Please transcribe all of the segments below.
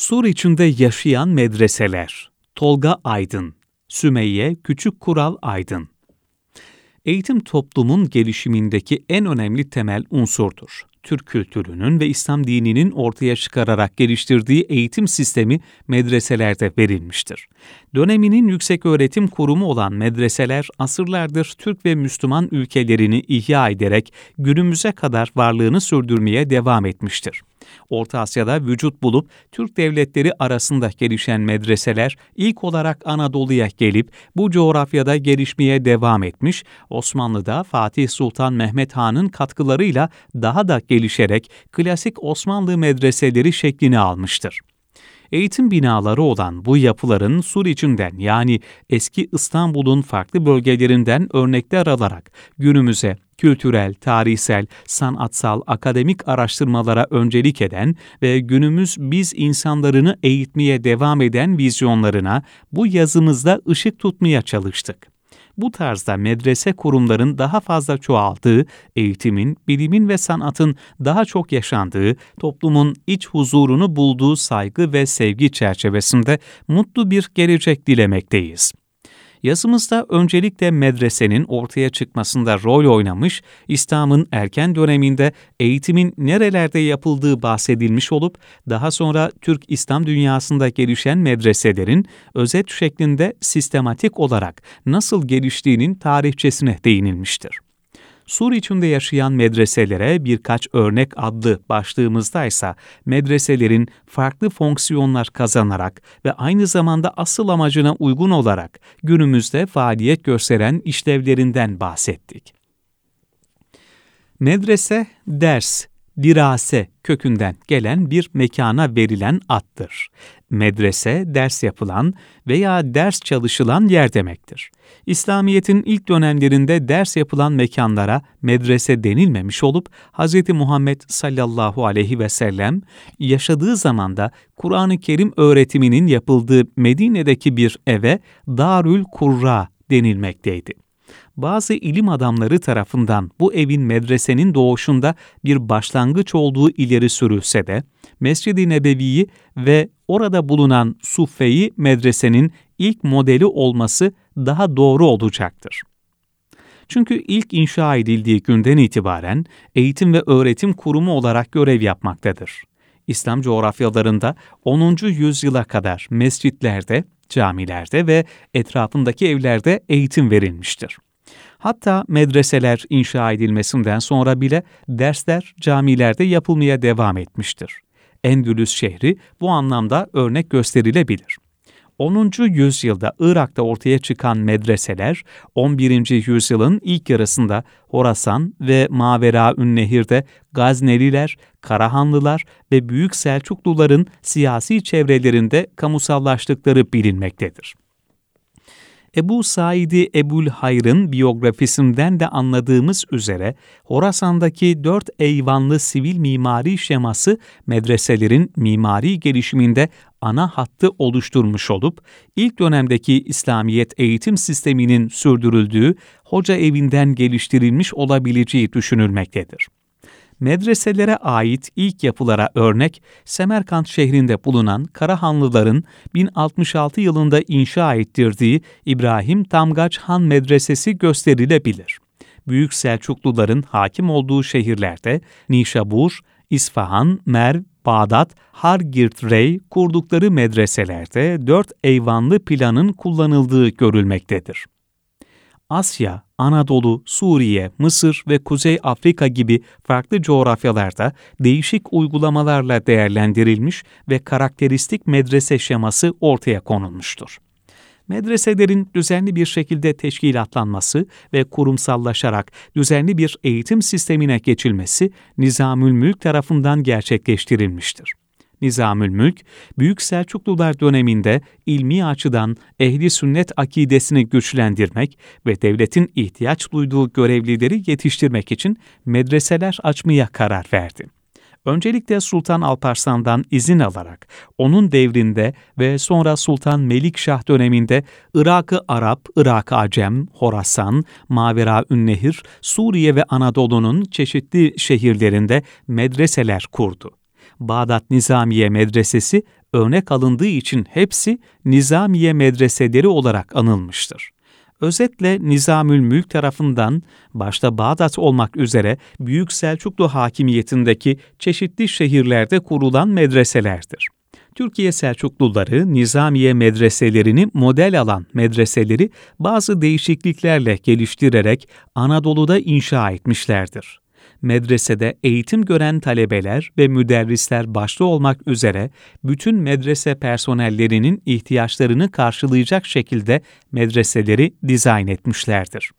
Sur içinde yaşayan medreseler. Tolga Aydın, Sümeyye Küçük Kural Aydın. Eğitim toplumun gelişimindeki en önemli temel unsurdur. Türk kültürünün ve İslam dininin ortaya çıkararak geliştirdiği eğitim sistemi medreselerde verilmiştir. Döneminin yüksek öğretim kurumu olan medreseler asırlardır Türk ve Müslüman ülkelerini ihya ederek günümüze kadar varlığını sürdürmeye devam etmiştir. Orta Asya'da vücut bulup Türk devletleri arasında gelişen medreseler ilk olarak Anadolu'ya gelip bu coğrafyada gelişmeye devam etmiş, Osmanlı'da Fatih Sultan Mehmet Han'ın katkılarıyla daha da gelişerek klasik Osmanlı medreseleri şeklini almıştır. Eğitim binaları olan bu yapıların Sur içinden yani eski İstanbul'un farklı bölgelerinden örnekler alarak günümüze kültürel, tarihsel, sanatsal, akademik araştırmalara öncelik eden ve günümüz biz insanlarını eğitmeye devam eden vizyonlarına bu yazımızda ışık tutmaya çalıştık bu tarzda medrese kurumların daha fazla çoğaldığı, eğitimin, bilimin ve sanatın daha çok yaşandığı, toplumun iç huzurunu bulduğu saygı ve sevgi çerçevesinde mutlu bir gelecek dilemekteyiz. Yazımızda öncelikle medresenin ortaya çıkmasında rol oynamış, İslam'ın erken döneminde eğitimin nerelerde yapıldığı bahsedilmiş olup, daha sonra Türk İslam dünyasında gelişen medreselerin özet şeklinde sistematik olarak nasıl geliştiğinin tarihçesine değinilmiştir. Sur içinde yaşayan medreselere birkaç örnek adlı başlığımızda ise medreselerin farklı fonksiyonlar kazanarak ve aynı zamanda asıl amacına uygun olarak günümüzde faaliyet gösteren işlevlerinden bahsettik. Medrese, ders, dirase kökünden gelen bir mekana verilen addır. Medrese, ders yapılan veya ders çalışılan yer demektir. İslamiyet'in ilk dönemlerinde ders yapılan mekanlara medrese denilmemiş olup Hz. Muhammed sallallahu aleyhi ve sellem yaşadığı zamanda Kur'an-ı Kerim öğretiminin yapıldığı Medine'deki bir eve Darül Kurra denilmekteydi bazı ilim adamları tarafından bu evin medresenin doğuşunda bir başlangıç olduğu ileri sürülse de, Mescid-i Nebevi'yi ve orada bulunan Suffe'yi medresenin ilk modeli olması daha doğru olacaktır. Çünkü ilk inşa edildiği günden itibaren eğitim ve öğretim kurumu olarak görev yapmaktadır. İslam coğrafyalarında 10. yüzyıla kadar mescitlerde, camilerde ve etrafındaki evlerde eğitim verilmiştir. Hatta medreseler inşa edilmesinden sonra bile dersler camilerde yapılmaya devam etmiştir. Endülüs şehri bu anlamda örnek gösterilebilir. 10. yüzyılda Irak'ta ortaya çıkan medreseler 11. yüzyılın ilk yarısında Horasan ve Mavera Ünnehir'de Gazneliler, Karahanlılar ve Büyük Selçukluların siyasi çevrelerinde kamusallaştıkları bilinmektedir. Ebu Said'i Ebul Hayr'ın biyografisinden de anladığımız üzere Horasan'daki dört eyvanlı sivil mimari şeması medreselerin mimari gelişiminde ana hattı oluşturmuş olup, ilk dönemdeki İslamiyet eğitim sisteminin sürdürüldüğü hoca evinden geliştirilmiş olabileceği düşünülmektedir medreselere ait ilk yapılara örnek Semerkant şehrinde bulunan Karahanlıların 1066 yılında inşa ettirdiği İbrahim Tamgaç Han Medresesi gösterilebilir. Büyük Selçukluların hakim olduğu şehirlerde Nişabur, İsfahan, Merv, Bağdat, Hargirt-Rey kurdukları medreselerde dört eyvanlı planın kullanıldığı görülmektedir. Asya, Anadolu, Suriye, Mısır ve Kuzey Afrika gibi farklı coğrafyalarda değişik uygulamalarla değerlendirilmiş ve karakteristik medrese şeması ortaya konulmuştur. Medreselerin düzenli bir şekilde teşkilatlanması ve kurumsallaşarak düzenli bir eğitim sistemine geçilmesi Nizamül Mülk tarafından gerçekleştirilmiştir. Nizamül Mülk, Büyük Selçuklular döneminde ilmi açıdan ehli sünnet akidesini güçlendirmek ve devletin ihtiyaç duyduğu görevlileri yetiştirmek için medreseler açmaya karar verdi. Öncelikle Sultan Alparslan'dan izin alarak onun devrinde ve sonra Sultan Melikşah döneminde Irak'ı Arap, Irak Acem, Horasan, Mavera Ünnehir, Suriye ve Anadolu'nun çeşitli şehirlerinde medreseler kurdu Bağdat Nizamiye Medresesi örnek alındığı için hepsi Nizamiye medreseleri olarak anılmıştır. Özetle Nizamül Mülk tarafından başta Bağdat olmak üzere Büyük Selçuklu hakimiyetindeki çeşitli şehirlerde kurulan medreselerdir. Türkiye Selçukluları Nizamiye medreselerini model alan medreseleri bazı değişikliklerle geliştirerek Anadolu'da inşa etmişlerdir medresede eğitim gören talebeler ve müderrisler başta olmak üzere bütün medrese personellerinin ihtiyaçlarını karşılayacak şekilde medreseleri dizayn etmişlerdir.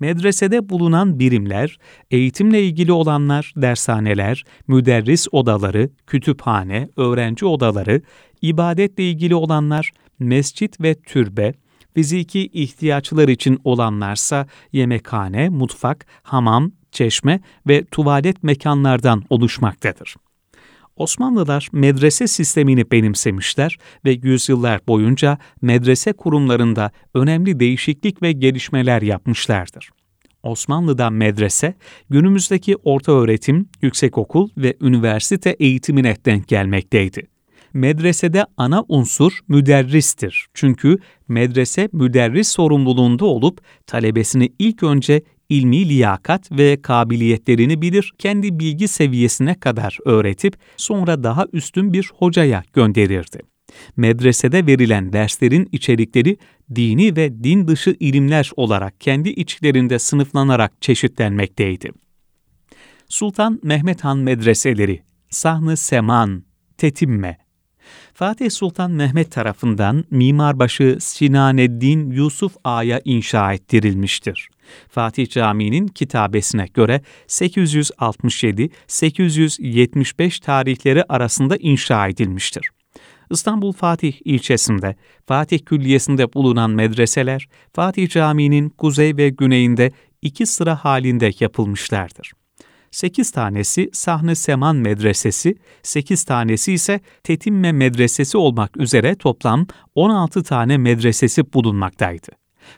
Medresede bulunan birimler, eğitimle ilgili olanlar dershaneler, müderris odaları, kütüphane, öğrenci odaları, ibadetle ilgili olanlar mescit ve türbe, fiziki ihtiyaçlar için olanlarsa yemekhane, mutfak, hamam, çeşme ve tuvalet mekanlardan oluşmaktadır. Osmanlılar medrese sistemini benimsemişler ve yüzyıllar boyunca medrese kurumlarında önemli değişiklik ve gelişmeler yapmışlardır. Osmanlı'da medrese, günümüzdeki orta öğretim, yüksekokul ve üniversite eğitimine denk gelmekteydi. Medresede ana unsur müderristir. Çünkü medrese müderris sorumluluğunda olup talebesini ilk önce ilmi liyakat ve kabiliyetlerini bilir, kendi bilgi seviyesine kadar öğretip sonra daha üstün bir hocaya gönderirdi. Medresede verilen derslerin içerikleri dini ve din dışı ilimler olarak kendi içlerinde sınıflanarak çeşitlenmekteydi. Sultan Mehmet Han medreseleri, Sahn-ı Seman, Tetimme, Fatih Sultan Mehmet tarafından Mimarbaşı Sinaneddin Yusuf Ağa'ya inşa ettirilmiştir. Fatih Camii'nin kitabesine göre 867-875 tarihleri arasında inşa edilmiştir. İstanbul Fatih ilçesinde, Fatih Külliyesi'nde bulunan medreseler, Fatih Camii'nin kuzey ve güneyinde iki sıra halinde yapılmışlardır. 8 tanesi Sahne Seman Medresesi, 8 tanesi ise Tetimme Medresesi olmak üzere toplam 16 tane medresesi bulunmaktaydı.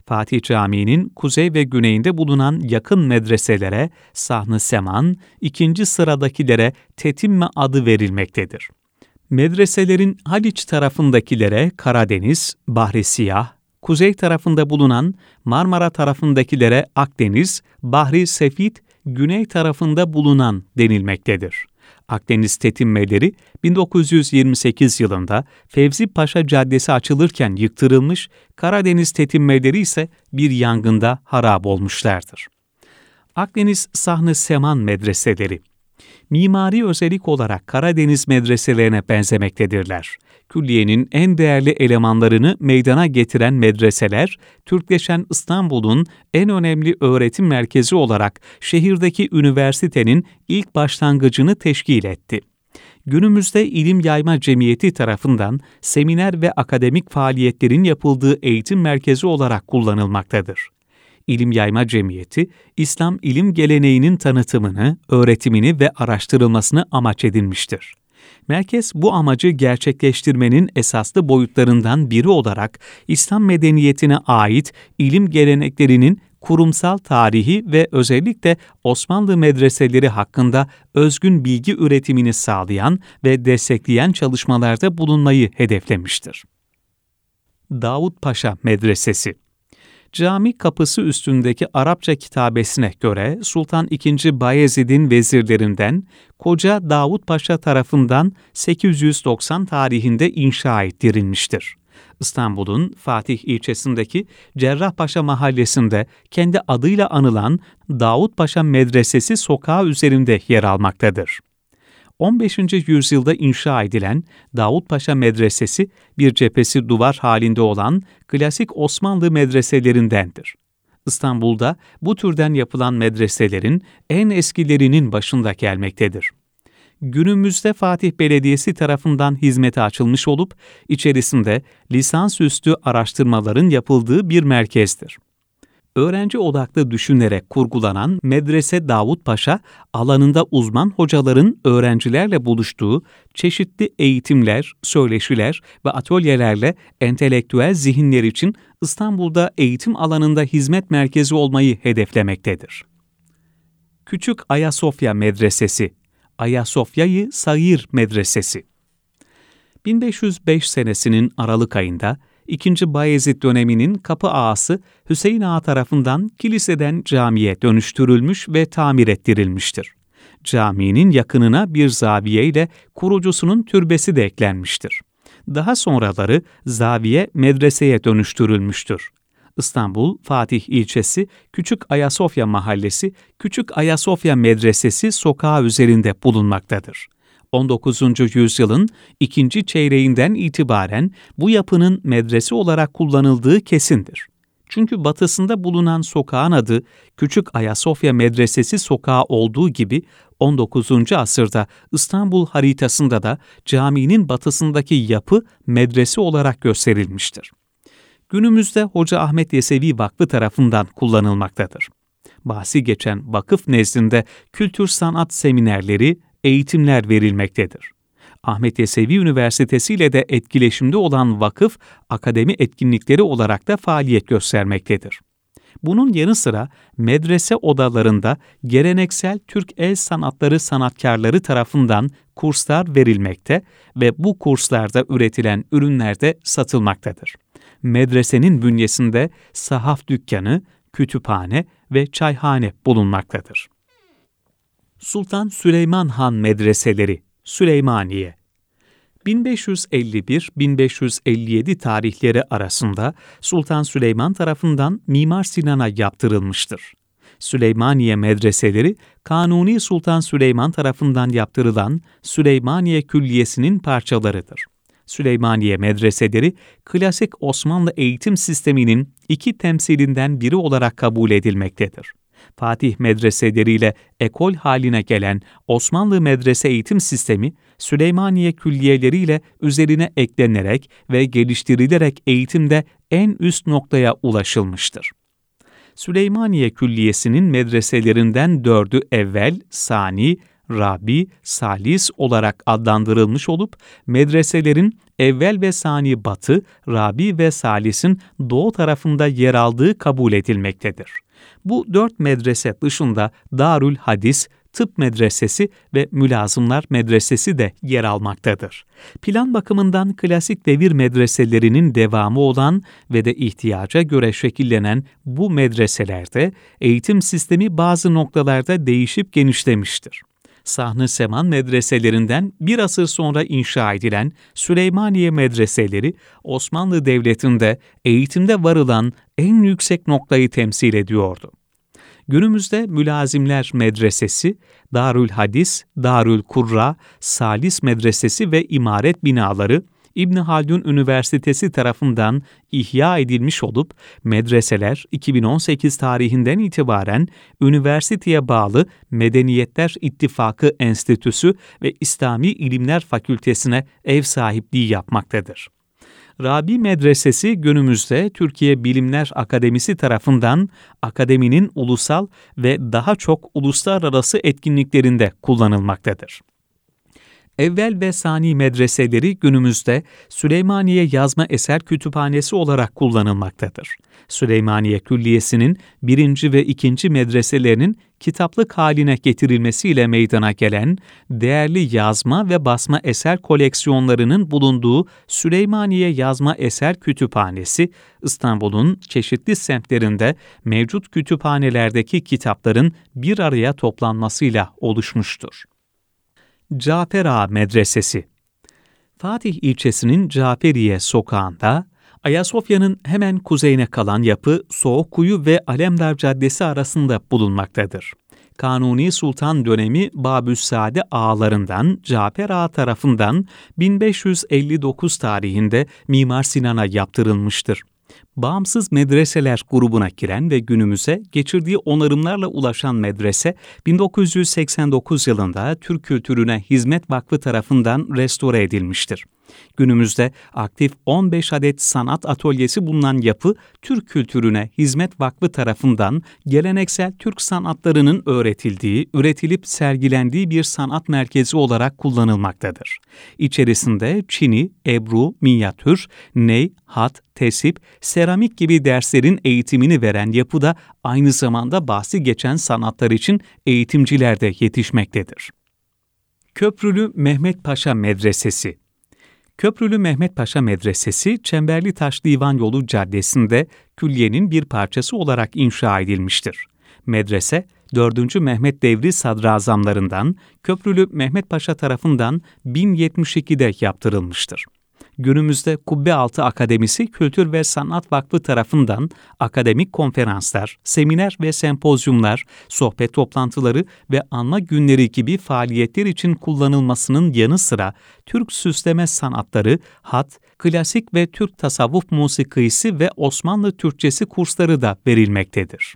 Fatih Camii'nin kuzey ve güneyinde bulunan yakın medreselere Sahne Seman, ikinci sıradakilere Tetimme adı verilmektedir. Medreselerin Haliç tarafındakilere Karadeniz, Bahri Siyah, kuzey tarafında bulunan Marmara tarafındakilere Akdeniz, Bahri Sefit güney tarafında bulunan denilmektedir. Akdeniz tetinmeleri 1928 yılında Fevzi Paşa Caddesi açılırken yıktırılmış, Karadeniz tetinmeleri ise bir yangında harap olmuşlardır. Akdeniz Sahne Seman Medreseleri mimari özellik olarak Karadeniz medreselerine benzemektedirler. Külliyenin en değerli elemanlarını meydana getiren medreseler, Türkleşen İstanbul'un en önemli öğretim merkezi olarak şehirdeki üniversitenin ilk başlangıcını teşkil etti günümüzde İlim Yayma Cemiyeti tarafından seminer ve akademik faaliyetlerin yapıldığı eğitim merkezi olarak kullanılmaktadır. İlim Yayma Cemiyeti, İslam ilim geleneğinin tanıtımını, öğretimini ve araştırılmasını amaç edinmiştir. Merkez bu amacı gerçekleştirmenin esaslı boyutlarından biri olarak İslam medeniyetine ait ilim geleneklerinin kurumsal tarihi ve özellikle Osmanlı medreseleri hakkında özgün bilgi üretimini sağlayan ve destekleyen çalışmalarda bulunmayı hedeflemiştir. Davut Paşa Medresesi Cami kapısı üstündeki Arapça kitabesine göre Sultan II. Bayezid'in vezirlerinden Koca Davut Paşa tarafından 890 tarihinde inşa ettirilmiştir. İstanbul'un Fatih ilçesindeki Cerrahpaşa mahallesinde kendi adıyla anılan Davut Paşa Medresesi sokağı üzerinde yer almaktadır. 15. yüzyılda inşa edilen Davutpaşa Medresesi bir cephesi duvar halinde olan klasik Osmanlı medreselerindendir. İstanbul'da bu türden yapılan medreselerin en eskilerinin başında gelmektedir. Günümüzde Fatih Belediyesi tarafından hizmete açılmış olup içerisinde lisansüstü araştırmaların yapıldığı bir merkezdir öğrenci odaklı düşünerek kurgulanan Medrese Davut Paşa, alanında uzman hocaların öğrencilerle buluştuğu çeşitli eğitimler, söyleşiler ve atölyelerle entelektüel zihinler için İstanbul'da eğitim alanında hizmet merkezi olmayı hedeflemektedir. Küçük Ayasofya Medresesi Ayasofya-i Sair Medresesi 1505 senesinin Aralık ayında 2. Bayezid döneminin kapı ağası Hüseyin Ağa tarafından kiliseden camiye dönüştürülmüş ve tamir ettirilmiştir. Caminin yakınına bir zaviye ile kurucusunun türbesi de eklenmiştir. Daha sonraları zaviye medreseye dönüştürülmüştür. İstanbul Fatih ilçesi Küçük Ayasofya mahallesi Küçük Ayasofya Medresesi sokağı üzerinde bulunmaktadır. 19. yüzyılın ikinci çeyreğinden itibaren bu yapının medrese olarak kullanıldığı kesindir. Çünkü batısında bulunan sokağın adı Küçük Ayasofya Medresesi sokağı olduğu gibi 19. asırda İstanbul haritasında da caminin batısındaki yapı medrese olarak gösterilmiştir. Günümüzde Hoca Ahmet Yesevi Vakfı tarafından kullanılmaktadır. Bahsi geçen vakıf nezdinde kültür sanat seminerleri, eğitimler verilmektedir. Ahmet Yesevi Üniversitesi ile de etkileşimde olan vakıf, akademi etkinlikleri olarak da faaliyet göstermektedir. Bunun yanı sıra medrese odalarında geleneksel Türk el sanatları sanatkarları tarafından kurslar verilmekte ve bu kurslarda üretilen ürünler de satılmaktadır. Medresenin bünyesinde sahaf dükkanı, kütüphane ve çayhane bulunmaktadır. Sultan Süleyman Han Medreseleri Süleymaniye 1551-1557 tarihleri arasında Sultan Süleyman tarafından Mimar Sinan'a yaptırılmıştır. Süleymaniye medreseleri, Kanuni Sultan Süleyman tarafından yaptırılan Süleymaniye Külliyesi'nin parçalarıdır. Süleymaniye medreseleri, klasik Osmanlı eğitim sisteminin iki temsilinden biri olarak kabul edilmektedir. Fatih medreseleriyle ekol haline gelen Osmanlı medrese eğitim sistemi, Süleymaniye külliyeleriyle üzerine eklenerek ve geliştirilerek eğitimde en üst noktaya ulaşılmıştır. Süleymaniye Külliyesi'nin medreselerinden dördü evvel, sani, Rabi, Salis olarak adlandırılmış olup medreselerin evvel ve sani batı, Rabi ve Salis'in doğu tarafında yer aldığı kabul edilmektedir. Bu dört medrese dışında Darül Hadis, Tıp Medresesi ve Mülazımlar Medresesi de yer almaktadır. Plan bakımından klasik devir medreselerinin devamı olan ve de ihtiyaca göre şekillenen bu medreselerde eğitim sistemi bazı noktalarda değişip genişlemiştir. Sahne Seman medreselerinden bir asır sonra inşa edilen Süleymaniye medreseleri, Osmanlı Devleti'nde eğitimde varılan en yüksek noktayı temsil ediyordu. Günümüzde Mülazimler Medresesi, Darül Hadis, Darül Kurra, Salis Medresesi ve imaret binaları, İbn Haldun Üniversitesi tarafından ihya edilmiş olup medreseler 2018 tarihinden itibaren üniversiteye bağlı Medeniyetler İttifakı Enstitüsü ve İslami İlimler Fakültesine ev sahipliği yapmaktadır. Rabi Medresesi günümüzde Türkiye Bilimler Akademisi tarafından akademinin ulusal ve daha çok uluslararası etkinliklerinde kullanılmaktadır. Evvel ve sani medreseleri günümüzde Süleymaniye Yazma Eser Kütüphanesi olarak kullanılmaktadır. Süleymaniye Külliyesi'nin birinci ve ikinci medreselerinin kitaplık haline getirilmesiyle meydana gelen değerli yazma ve basma eser koleksiyonlarının bulunduğu Süleymaniye Yazma Eser Kütüphanesi, İstanbul'un çeşitli semtlerinde mevcut kütüphanelerdeki kitapların bir araya toplanmasıyla oluşmuştur. Cafer Ağa Medresesi Fatih ilçesinin Caferiye sokağında, Ayasofya'nın hemen kuzeyine kalan yapı Soğukkuyu ve Alemdar Caddesi arasında bulunmaktadır. Kanuni Sultan dönemi Babüssade ağalarından Cafer Ağa tarafından 1559 tarihinde Mimar Sinan'a yaptırılmıştır bağımsız medreseler grubuna giren ve günümüze geçirdiği onarımlarla ulaşan medrese, 1989 yılında Türk Kültürüne Hizmet Vakfı tarafından restore edilmiştir. Günümüzde aktif 15 adet sanat atölyesi bulunan yapı, Türk Kültürüne Hizmet Vakfı tarafından geleneksel Türk sanatlarının öğretildiği, üretilip sergilendiği bir sanat merkezi olarak kullanılmaktadır. İçerisinde Çini, Ebru, Minyatür, Ney, Hat, Tesip, Seramik gibi derslerin eğitimini veren yapıda aynı zamanda bahsi geçen sanatlar için eğitimciler de yetişmektedir. Köprülü Mehmet Paşa Medresesi Köprülü Mehmet Paşa Medresesi, Çemberli Taş Divan Yolu Caddesi'nde külliyenin bir parçası olarak inşa edilmiştir. Medrese, 4. Mehmet devri sadrazamlarından Köprülü Mehmet Paşa tarafından 1072'de yaptırılmıştır günümüzde Kubbealtı Akademisi Kültür ve Sanat Vakfı tarafından akademik konferanslar, seminer ve sempozyumlar, sohbet toplantıları ve anma günleri gibi faaliyetler için kullanılmasının yanı sıra Türk süsleme sanatları, hat, klasik ve Türk tasavvuf musikisi ve Osmanlı Türkçesi kursları da verilmektedir.